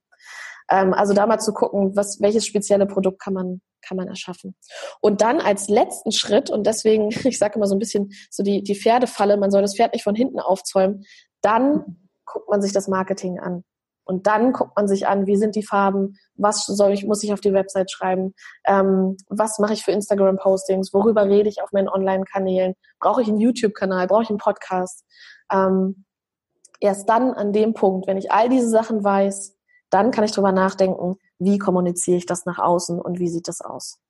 Ähm, also da mal zu gucken, was, welches spezielle Produkt kann man kann man erschaffen. Und dann als letzten Schritt, und deswegen, ich sage immer so ein bisschen so die, die Pferdefalle, man soll das Pferd nicht von hinten aufzäumen, dann guckt man sich das Marketing an. Und dann guckt man sich an, wie sind die Farben, was soll ich, muss ich auf die Website schreiben, ähm, was mache ich für Instagram-Postings, worüber rede ich auf meinen Online-Kanälen, brauche ich einen YouTube-Kanal, brauche ich einen Podcast. Ähm, erst dann an dem Punkt, wenn ich all diese Sachen weiß, dann kann ich drüber nachdenken, wie kommuniziere ich das nach außen und wie sieht das aus.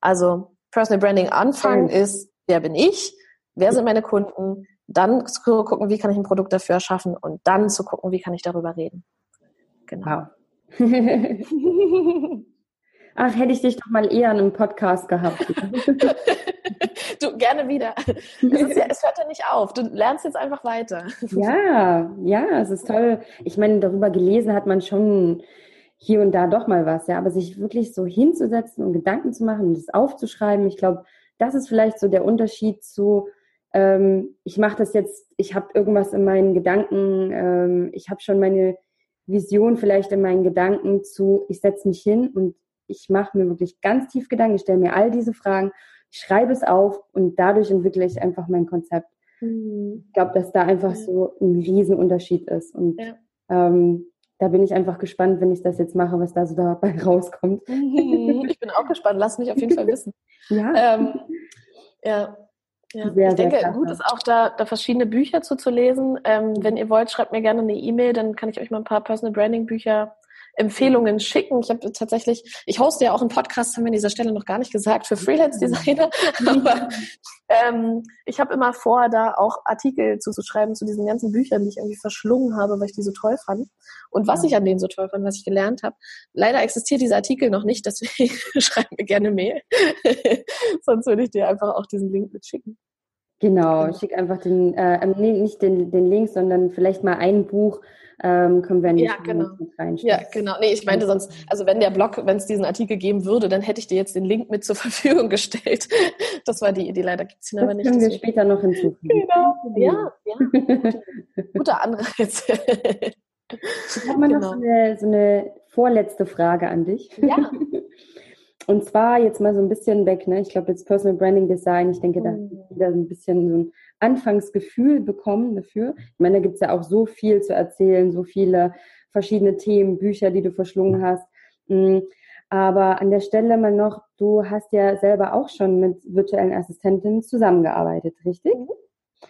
Also Personal Branding Anfang ist, wer bin ich, wer sind meine Kunden, dann zu gucken, wie kann ich ein Produkt dafür erschaffen und dann zu gucken, wie kann ich darüber reden. Genau. Wow. Ach, hätte ich dich doch mal eher in einem Podcast gehabt. du, gerne wieder. Es, ja, es, hört ja nicht auf. Du lernst jetzt einfach weiter. Ja, ja, es ist toll. Ich meine, darüber gelesen hat man schon hier und da doch mal was, ja, aber sich wirklich so hinzusetzen und Gedanken zu machen und das aufzuschreiben, ich glaube, das ist vielleicht so der Unterschied zu, ähm, ich mache das jetzt, ich habe irgendwas in meinen Gedanken, ähm, ich habe schon meine Vision vielleicht in meinen Gedanken zu, ich setze mich hin und ich mache mir wirklich ganz tief Gedanken, ich stelle mir all diese Fragen, ich schreibe es auf und dadurch entwickle ich einfach mein Konzept. Mhm. Ich glaube, dass da einfach so ein Riesenunterschied ist. Und ja. ähm, da bin ich einfach gespannt, wenn ich das jetzt mache, was da so dabei rauskommt. Mhm. Ich bin auch gespannt. Lass mich auf jeden Fall wissen. ja. Ähm, ja. Ja. Sehr, ich denke, gut ist auch da, da verschiedene Bücher zu, zu lesen. Ähm, wenn ihr wollt, schreibt mir gerne eine E-Mail, dann kann ich euch mal ein paar Personal Branding Bücher Empfehlungen schicken. Ich habe tatsächlich, ich hoste ja auch einen Podcast, haben wir an dieser Stelle noch gar nicht gesagt, für Freelance-Designer. Aber ähm, ich habe immer vor, da auch Artikel zuzuschreiben zu diesen ganzen Büchern, die ich irgendwie verschlungen habe, weil ich die so toll fand. Und was ja. ich an denen so toll fand, was ich gelernt habe. Leider existiert dieser Artikel noch nicht, deswegen schreib mir gerne Mail. Sonst würde ich dir einfach auch diesen Link mitschicken. Genau, genau. schick einfach den, äh, nee, nicht den, den Link, sondern vielleicht mal ein Buch, ähm, können wir nicht ja, genau. reinstellen. Ja, genau. Nee, ich meinte sonst, also wenn der Blog, wenn es diesen Artikel geben würde, dann hätte ich dir jetzt den Link mit zur Verfügung gestellt. Das war die Idee, leider gibt es ihn aber nicht. können wir deswegen. später noch hinzufügen. Genau, ja, ja. Guter Anreiz. Ich habe mal genau. noch so eine, so eine vorletzte Frage an dich. Ja. Und zwar jetzt mal so ein bisschen weg, ne? Ich glaube jetzt Personal Branding Design, ich denke, da mhm. wieder ein bisschen so ein Anfangsgefühl bekommen dafür. Ich meine, da gibt es ja auch so viel zu erzählen, so viele verschiedene Themen, Bücher, die du verschlungen hast. Mm, aber an der Stelle mal noch, du hast ja selber auch schon mit virtuellen Assistentinnen zusammengearbeitet, richtig? Mhm.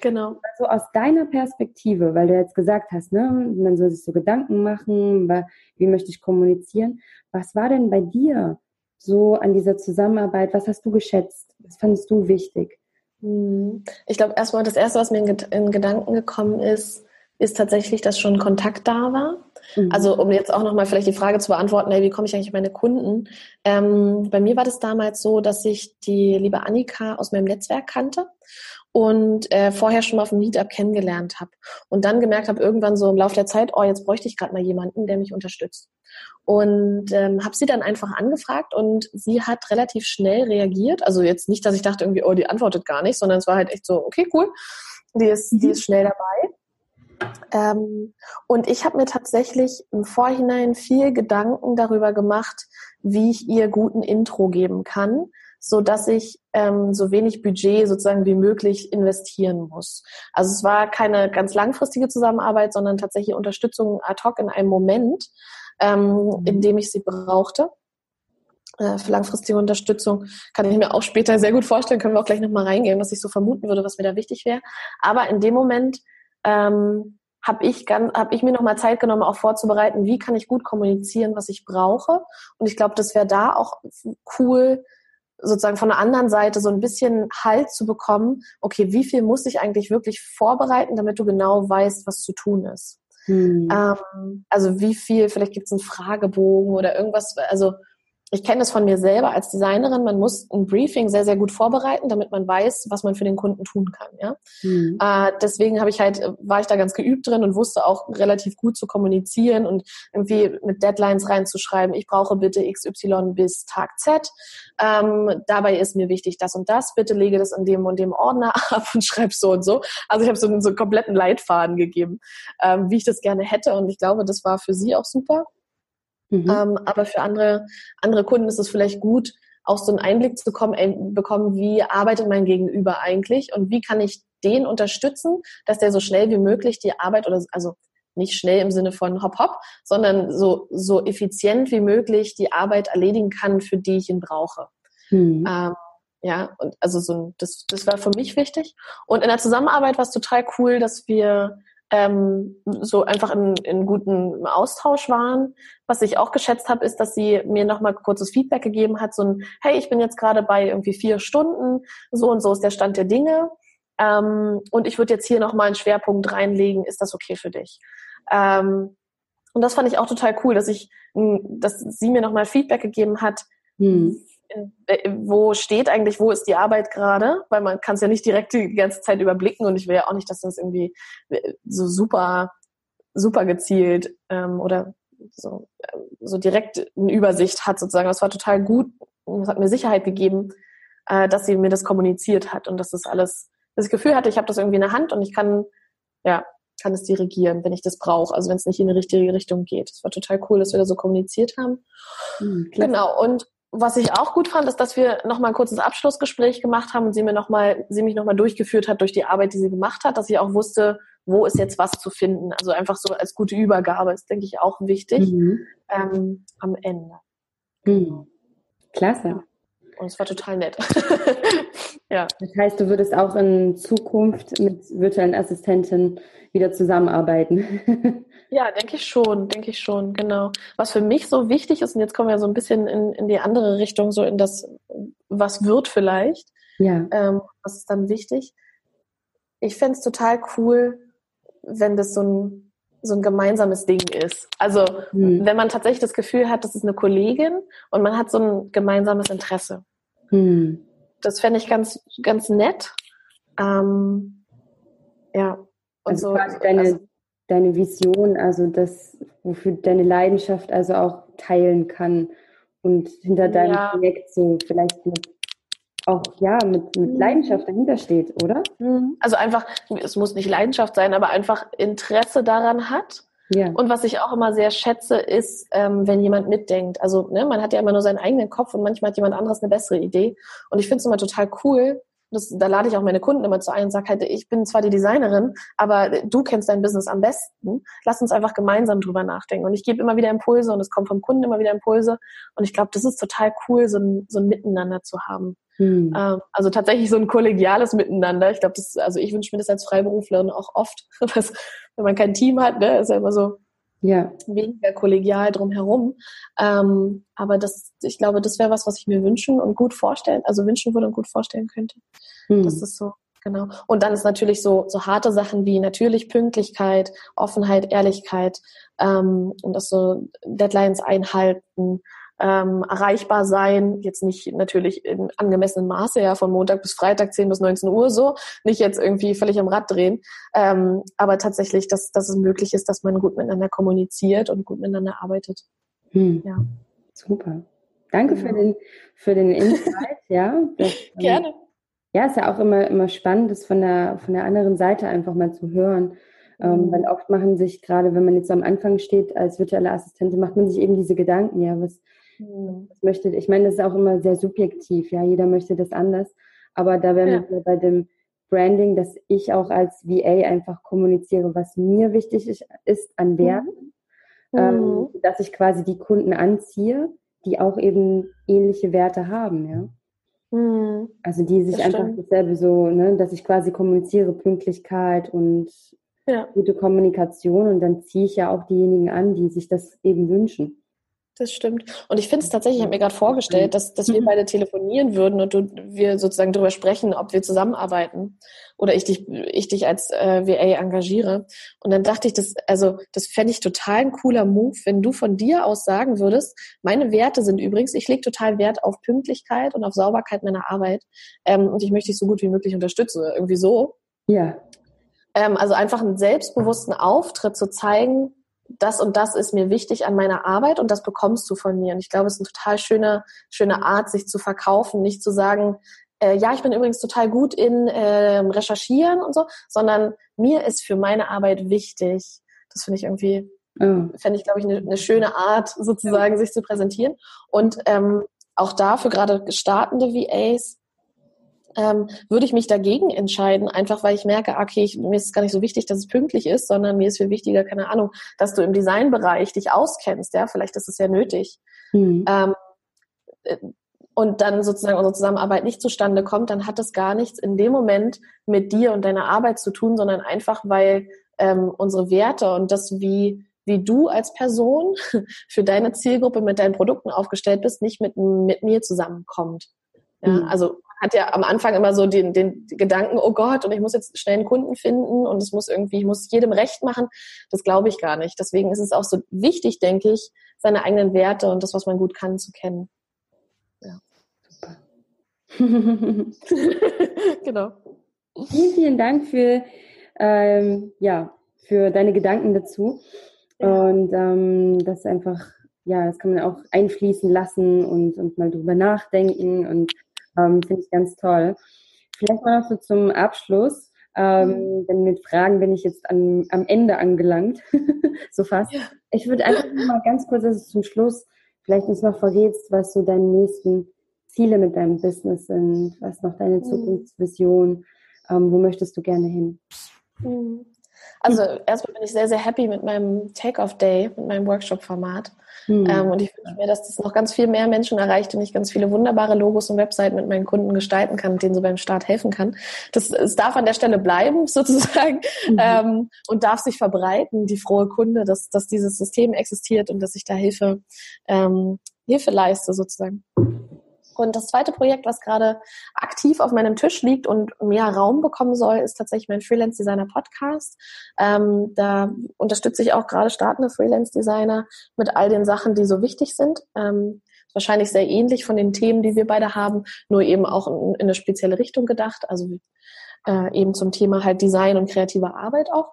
Genau. Also aus deiner Perspektive, weil du jetzt gesagt hast, ne, man soll sich so Gedanken machen, wie möchte ich kommunizieren. Was war denn bei dir so an dieser Zusammenarbeit? Was hast du geschätzt? Was fandest du wichtig? Hm. Ich glaube, erstmal das Erste, was mir in, in, Gedanken gekommen ist, ist tatsächlich, dass schon Kontakt da war. Mhm. Also um jetzt auch nochmal vielleicht die Frage zu beantworten, hey, wie komme ich eigentlich meine Kunden? Ähm, bei mir war das damals so, dass ich die liebe Annika aus meinem Netzwerk kannte und äh, vorher schon mal auf dem Meetup kennengelernt habe und dann gemerkt habe, irgendwann so im Laufe der Zeit, oh, jetzt bräuchte ich gerade mal jemanden, der mich unterstützt. Und ähm, habe sie dann einfach angefragt und sie hat relativ schnell reagiert. Also jetzt nicht, dass ich dachte irgendwie, oh, die antwortet gar nicht, sondern es war halt echt so, okay, cool, die ist, die ist schnell dabei. Ähm, und ich habe mir tatsächlich im Vorhinein viel Gedanken darüber gemacht, wie ich ihr guten Intro geben kann, so dass ich ähm, so wenig Budget sozusagen wie möglich investieren muss. Also es war keine ganz langfristige Zusammenarbeit, sondern tatsächlich Unterstützung ad hoc in einem Moment ähm, in dem ich sie brauchte. Äh, für langfristige Unterstützung kann ich mir auch später sehr gut vorstellen, können wir auch gleich nochmal reingehen, was ich so vermuten würde, was mir da wichtig wäre. Aber in dem Moment ähm, habe ich, ganz, hab ich mir nochmal Zeit genommen, auch vorzubereiten, wie kann ich gut kommunizieren, was ich brauche. Und ich glaube, das wäre da auch cool, sozusagen von der anderen Seite so ein bisschen Halt zu bekommen, okay, wie viel muss ich eigentlich wirklich vorbereiten, damit du genau weißt, was zu tun ist. Hm. Ähm, also wie viel, vielleicht gibt es einen Fragebogen oder irgendwas, also ich kenne das von mir selber als Designerin, man muss ein Briefing sehr, sehr gut vorbereiten, damit man weiß, was man für den Kunden tun kann. Ja? Mhm. Äh, deswegen habe ich halt, war ich da ganz geübt drin und wusste auch relativ gut zu kommunizieren und irgendwie mit Deadlines reinzuschreiben, ich brauche bitte XY bis Tag Z. Ähm, dabei ist mir wichtig das und das, bitte lege das in dem und dem Ordner ab und schreib so und so. Also ich habe so einen, so einen kompletten Leitfaden gegeben, ähm, wie ich das gerne hätte und ich glaube, das war für sie auch super. Mhm. Ähm, aber für andere, andere Kunden ist es vielleicht gut, auch so einen Einblick zu bekommen, ey, bekommen, wie arbeitet mein Gegenüber eigentlich und wie kann ich den unterstützen, dass der so schnell wie möglich die Arbeit oder also nicht schnell im Sinne von hopp hopp, sondern so, so effizient wie möglich die Arbeit erledigen kann, für die ich ihn brauche. Mhm. Ähm, ja, und also so das, das war für mich wichtig. Und in der Zusammenarbeit war es total cool, dass wir ähm, so einfach in, in guten Austausch waren. Was ich auch geschätzt habe, ist, dass sie mir nochmal kurzes Feedback gegeben hat, so ein, hey, ich bin jetzt gerade bei irgendwie vier Stunden, so und so ist der Stand der Dinge. Ähm, und ich würde jetzt hier nochmal einen Schwerpunkt reinlegen, ist das okay für dich? Ähm, und das fand ich auch total cool, dass ich, dass sie mir nochmal Feedback gegeben hat, hm. Äh, wo steht eigentlich, wo ist die Arbeit gerade, weil man kann es ja nicht direkt die ganze Zeit überblicken und ich will ja auch nicht, dass das irgendwie äh, so super, super gezielt ähm, oder so, äh, so direkt eine Übersicht hat sozusagen. Das war total gut und es hat mir Sicherheit gegeben, äh, dass sie mir das kommuniziert hat und dass das alles, das Gefühl hatte, ich habe das irgendwie in der Hand und ich kann, ja, kann es dirigieren, wenn ich das brauche, also wenn es nicht in die richtige Richtung geht. Es war total cool, dass wir da so kommuniziert haben. Mhm, genau, und was ich auch gut fand, ist, dass wir nochmal ein kurzes Abschlussgespräch gemacht haben und sie mir noch mal, sie mich nochmal durchgeführt hat durch die Arbeit, die sie gemacht hat, dass ich auch wusste, wo ist jetzt was zu finden. Also einfach so als gute Übergabe ist, denke ich, auch wichtig mhm. ähm, am Ende. Mhm. Klasse. Und es war total nett. ja. Das heißt, du würdest auch in Zukunft mit virtuellen Assistenten wieder zusammenarbeiten. ja, denke ich schon, denke ich schon, genau. Was für mich so wichtig ist, und jetzt kommen wir so ein bisschen in, in die andere Richtung, so in das, was wird vielleicht. Ja. Ähm, was ist dann wichtig? Ich fände es total cool, wenn das so ein, so ein gemeinsames Ding ist. Also, hm. wenn man tatsächlich das Gefühl hat, das ist eine Kollegin und man hat so ein gemeinsames Interesse. Hm. Das fände ich ganz, ganz nett. Ähm, ja. Und also so, deine, also, deine Vision, also das, wofür deine Leidenschaft also auch teilen kann und hinter deinem ja. Projekt so vielleicht mit auch ja mit, mit mhm. Leidenschaft dahinter steht, oder? Mhm. Also einfach, es muss nicht Leidenschaft sein, aber einfach Interesse daran hat. Ja. Und was ich auch immer sehr schätze, ist, ähm, wenn jemand mitdenkt. Also ne, man hat ja immer nur seinen eigenen Kopf und manchmal hat jemand anderes eine bessere Idee. Und ich finde es immer total cool, das, da lade ich auch meine Kunden immer zu ein und sage halt, ich bin zwar die Designerin, aber du kennst dein Business am besten. Lass uns einfach gemeinsam drüber nachdenken. Und ich gebe immer wieder Impulse und es kommt vom Kunden immer wieder Impulse. Und ich glaube, das ist total cool, so ein, so ein Miteinander zu haben. Hm. Ähm, also tatsächlich so ein kollegiales Miteinander. Ich glaube, das, also ich wünsche mir das als Freiberuflerin auch oft, dass, wenn man kein Team hat, ne, ist ja immer so, ja. weniger kollegial drumherum. Ähm, aber das, ich glaube, das wäre was, was ich mir wünschen und gut vorstellen, also wünschen würde und gut vorstellen könnte. Hm. Das ist so, genau. Und dann ist natürlich so, so harte Sachen wie natürlich Pünktlichkeit, Offenheit, Ehrlichkeit ähm, und das so Deadlines einhalten, ähm, erreichbar sein, jetzt nicht natürlich in angemessenem Maße, ja, von Montag bis Freitag, 10 bis 19 Uhr so, nicht jetzt irgendwie völlig am Rad drehen, ähm, aber tatsächlich, dass, dass es möglich ist, dass man gut miteinander kommuniziert und gut miteinander arbeitet. Hm. Ja. Super. Danke für den, für den Insight, ja. Das, ähm, Gerne. Ja, ist ja auch immer, immer spannend, das von der, von der anderen Seite einfach mal zu hören. Ähm, mhm. weil oft machen sich, gerade wenn man jetzt am Anfang steht als virtuelle Assistentin, macht man sich eben diese Gedanken, ja, was. Das möchte, ich meine, das ist auch immer sehr subjektiv, ja, jeder möchte das anders. Aber da wären ja. wir bei dem Branding, dass ich auch als VA einfach kommuniziere, was mir wichtig ist, an Wert, mhm. ähm, mhm. dass ich quasi die Kunden anziehe, die auch eben ähnliche Werte haben, ja. Mhm. Also die sich das einfach stimmt. dasselbe so, ne, dass ich quasi kommuniziere, Pünktlichkeit und ja. gute Kommunikation und dann ziehe ich ja auch diejenigen an, die sich das eben wünschen. Das stimmt. Und ich finde es tatsächlich, ich habe mir gerade vorgestellt, dass, dass wir mhm. beide telefonieren würden und du, wir sozusagen darüber sprechen, ob wir zusammenarbeiten oder ich dich, ich dich als äh, VA engagiere. Und dann dachte ich, das, also das fände ich total ein cooler Move, wenn du von dir aus sagen würdest, meine Werte sind übrigens, ich lege total Wert auf Pünktlichkeit und auf Sauberkeit meiner Arbeit ähm, und ich möchte dich so gut wie möglich unterstützen, irgendwie so. Ja. Ähm, also einfach einen selbstbewussten Auftritt zu zeigen, das und das ist mir wichtig an meiner Arbeit und das bekommst du von mir. Und ich glaube, es ist eine total schöne, schöne Art, sich zu verkaufen, nicht zu sagen, äh, ja, ich bin übrigens total gut in äh, Recherchieren und so, sondern mir ist für meine Arbeit wichtig. Das finde ich irgendwie, oh. fände ich, glaube ich, eine, eine schöne Art, sozusagen, ja. sich zu präsentieren. Und ähm, auch dafür gerade startende VAs ähm, würde ich mich dagegen entscheiden, einfach weil ich merke, okay, ich, mir ist gar nicht so wichtig, dass es pünktlich ist, sondern mir ist viel wichtiger, keine Ahnung, dass du im Designbereich dich auskennst, ja, vielleicht ist es ja nötig. Mhm. Ähm, äh, und dann sozusagen unsere Zusammenarbeit nicht zustande kommt, dann hat das gar nichts in dem Moment mit dir und deiner Arbeit zu tun, sondern einfach, weil ähm, unsere Werte und das, wie, wie du als Person für deine Zielgruppe mit deinen Produkten aufgestellt bist, nicht mit, mit mir zusammenkommt. Ja, mhm. Also hat ja am Anfang immer so den, den Gedanken, oh Gott, und ich muss jetzt schnell einen Kunden finden und es muss irgendwie, ich muss jedem recht machen. Das glaube ich gar nicht. Deswegen ist es auch so wichtig, denke ich, seine eigenen Werte und das, was man gut kann, zu kennen. Ja. Super. genau. Vielen, vielen Dank für, ähm, ja, für deine Gedanken dazu. Ja. Und ähm, das einfach, ja, das kann man auch einfließen lassen und, und mal drüber nachdenken und ähm, Finde ich ganz toll. Vielleicht mal noch so zum Abschluss. Ähm, mhm. denn mit Fragen bin ich jetzt an, am Ende angelangt, so fast. Ja. Ich würde einfach mal ganz kurz also zum Schluss vielleicht uns noch verrätst, was so deine nächsten Ziele mit deinem Business sind, was noch deine mhm. Zukunftsvision, ähm, wo möchtest du gerne hin? Mhm. Also erstmal bin ich sehr, sehr happy mit meinem Take-Off-Day, mit meinem Workshop-Format. Mhm. Ähm, und ich wünsche mir, dass das noch ganz viel mehr Menschen erreicht und ich ganz viele wunderbare Logos und Webseiten mit meinen Kunden gestalten kann, denen so beim Start helfen kann. Das, es darf an der Stelle bleiben, sozusagen, mhm. ähm, und darf sich verbreiten, die frohe Kunde, dass, dass dieses System existiert und dass ich da Hilfe, ähm, Hilfe leiste, sozusagen. Und das zweite Projekt, was gerade aktiv auf meinem Tisch liegt und mehr Raum bekommen soll, ist tatsächlich mein Freelance Designer Podcast. Ähm, da unterstütze ich auch gerade startende Freelance Designer mit all den Sachen, die so wichtig sind. Ähm, wahrscheinlich sehr ähnlich von den Themen, die wir beide haben, nur eben auch in, in eine spezielle Richtung gedacht. Also äh, eben zum Thema halt Design und kreative Arbeit auch.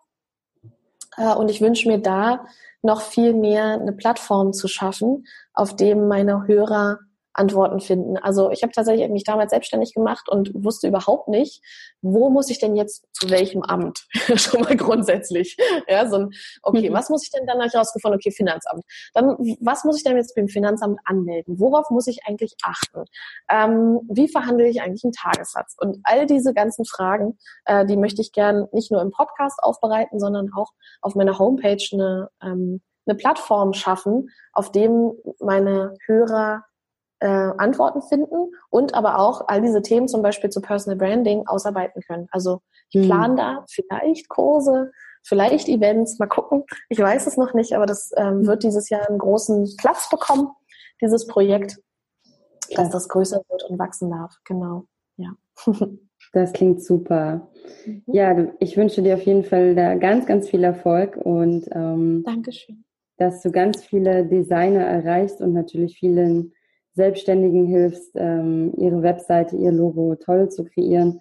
Äh, und ich wünsche mir da noch viel mehr eine Plattform zu schaffen, auf dem meine Hörer Antworten finden. Also ich habe tatsächlich mich damals selbstständig gemacht und wusste überhaupt nicht, wo muss ich denn jetzt zu welchem Amt? Schon mal grundsätzlich. Ja, so ein, okay, mhm. was muss ich denn dann herausgefunden? Okay, Finanzamt. Dann, was muss ich denn jetzt beim Finanzamt anmelden? Worauf muss ich eigentlich achten? Ähm, wie verhandle ich eigentlich einen Tagessatz? Und all diese ganzen Fragen, äh, die möchte ich gern nicht nur im Podcast aufbereiten, sondern auch auf meiner Homepage eine, ähm, eine Plattform schaffen, auf dem meine Hörer äh, Antworten finden und aber auch all diese Themen zum Beispiel zu Personal Branding ausarbeiten können. Also ich hm. plane da vielleicht Kurse, vielleicht Events, mal gucken. Ich weiß es noch nicht, aber das ähm, hm. wird dieses Jahr einen großen Platz bekommen, dieses Projekt, dass das größer wird und wachsen darf. Genau, ja. Das klingt super. Mhm. Ja, ich wünsche dir auf jeden Fall da ganz, ganz viel Erfolg und ähm, Dankeschön. dass du ganz viele Designer erreichst und natürlich vielen Selbstständigen hilfst, ähm, ihre Webseite, ihr Logo toll zu kreieren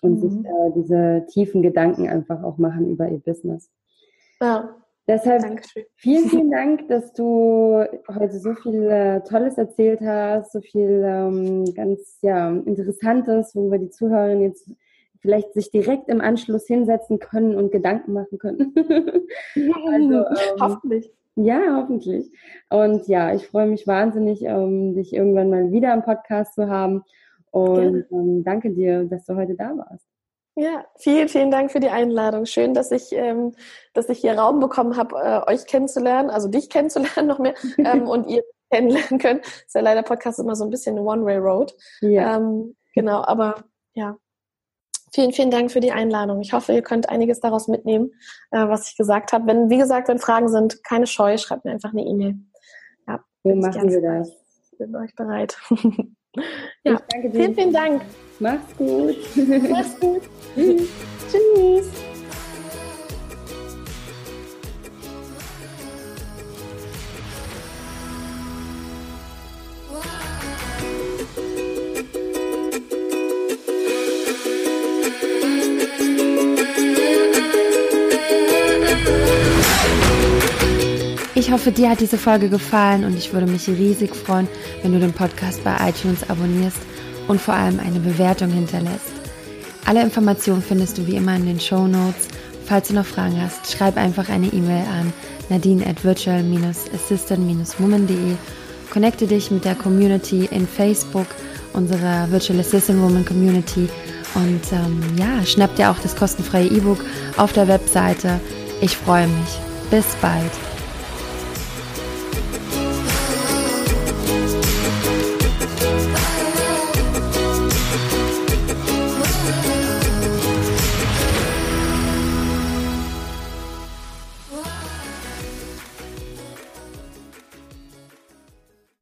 und mhm. sich äh, diese tiefen Gedanken einfach auch machen über ihr Business. Ja. Deshalb Dankeschön. vielen, vielen Dank, dass du heute so viel äh, Tolles erzählt hast, so viel ähm, ganz ja, Interessantes, wo wir die Zuhörerinnen jetzt vielleicht sich direkt im Anschluss hinsetzen können und Gedanken machen können. also, ähm, Hoffentlich. Ja, hoffentlich. Und ja, ich freue mich wahnsinnig, um dich irgendwann mal wieder im Podcast zu haben. Und ähm, danke dir, dass du heute da warst. Ja, vielen, vielen Dank für die Einladung. Schön, dass ich, ähm, dass ich hier Raum bekommen habe, äh, euch kennenzulernen, also dich kennenzulernen noch mehr ähm, und ihr kennenlernen können. Ist ja leider Podcast immer so ein bisschen eine One-Way-Road. Ja. Ähm, genau, aber ja, Vielen, vielen Dank für die Einladung. Ich hoffe, ihr könnt einiges daraus mitnehmen, äh, was ich gesagt habe. Wenn, wie gesagt, wenn Fragen sind, keine Scheu, schreibt mir einfach eine E-Mail. Ja, so machen wir das. Ich bin euch bereit. ja, vielen, vielen Dank. Mach's gut. Mach's gut. Tschüss. Tschüss. Hoffe, dir hat diese Folge gefallen und ich würde mich riesig freuen, wenn du den Podcast bei iTunes abonnierst und vor allem eine Bewertung hinterlässt. Alle Informationen findest du wie immer in den Show Notes. Falls du noch Fragen hast, schreib einfach eine E-Mail an nadine at virtual-assistant-woman.de. Connecte dich mit der Community in Facebook unserer Virtual Assistant Woman Community. Und ähm, ja, schnapp dir auch das kostenfreie E-Book auf der Webseite. Ich freue mich. Bis bald.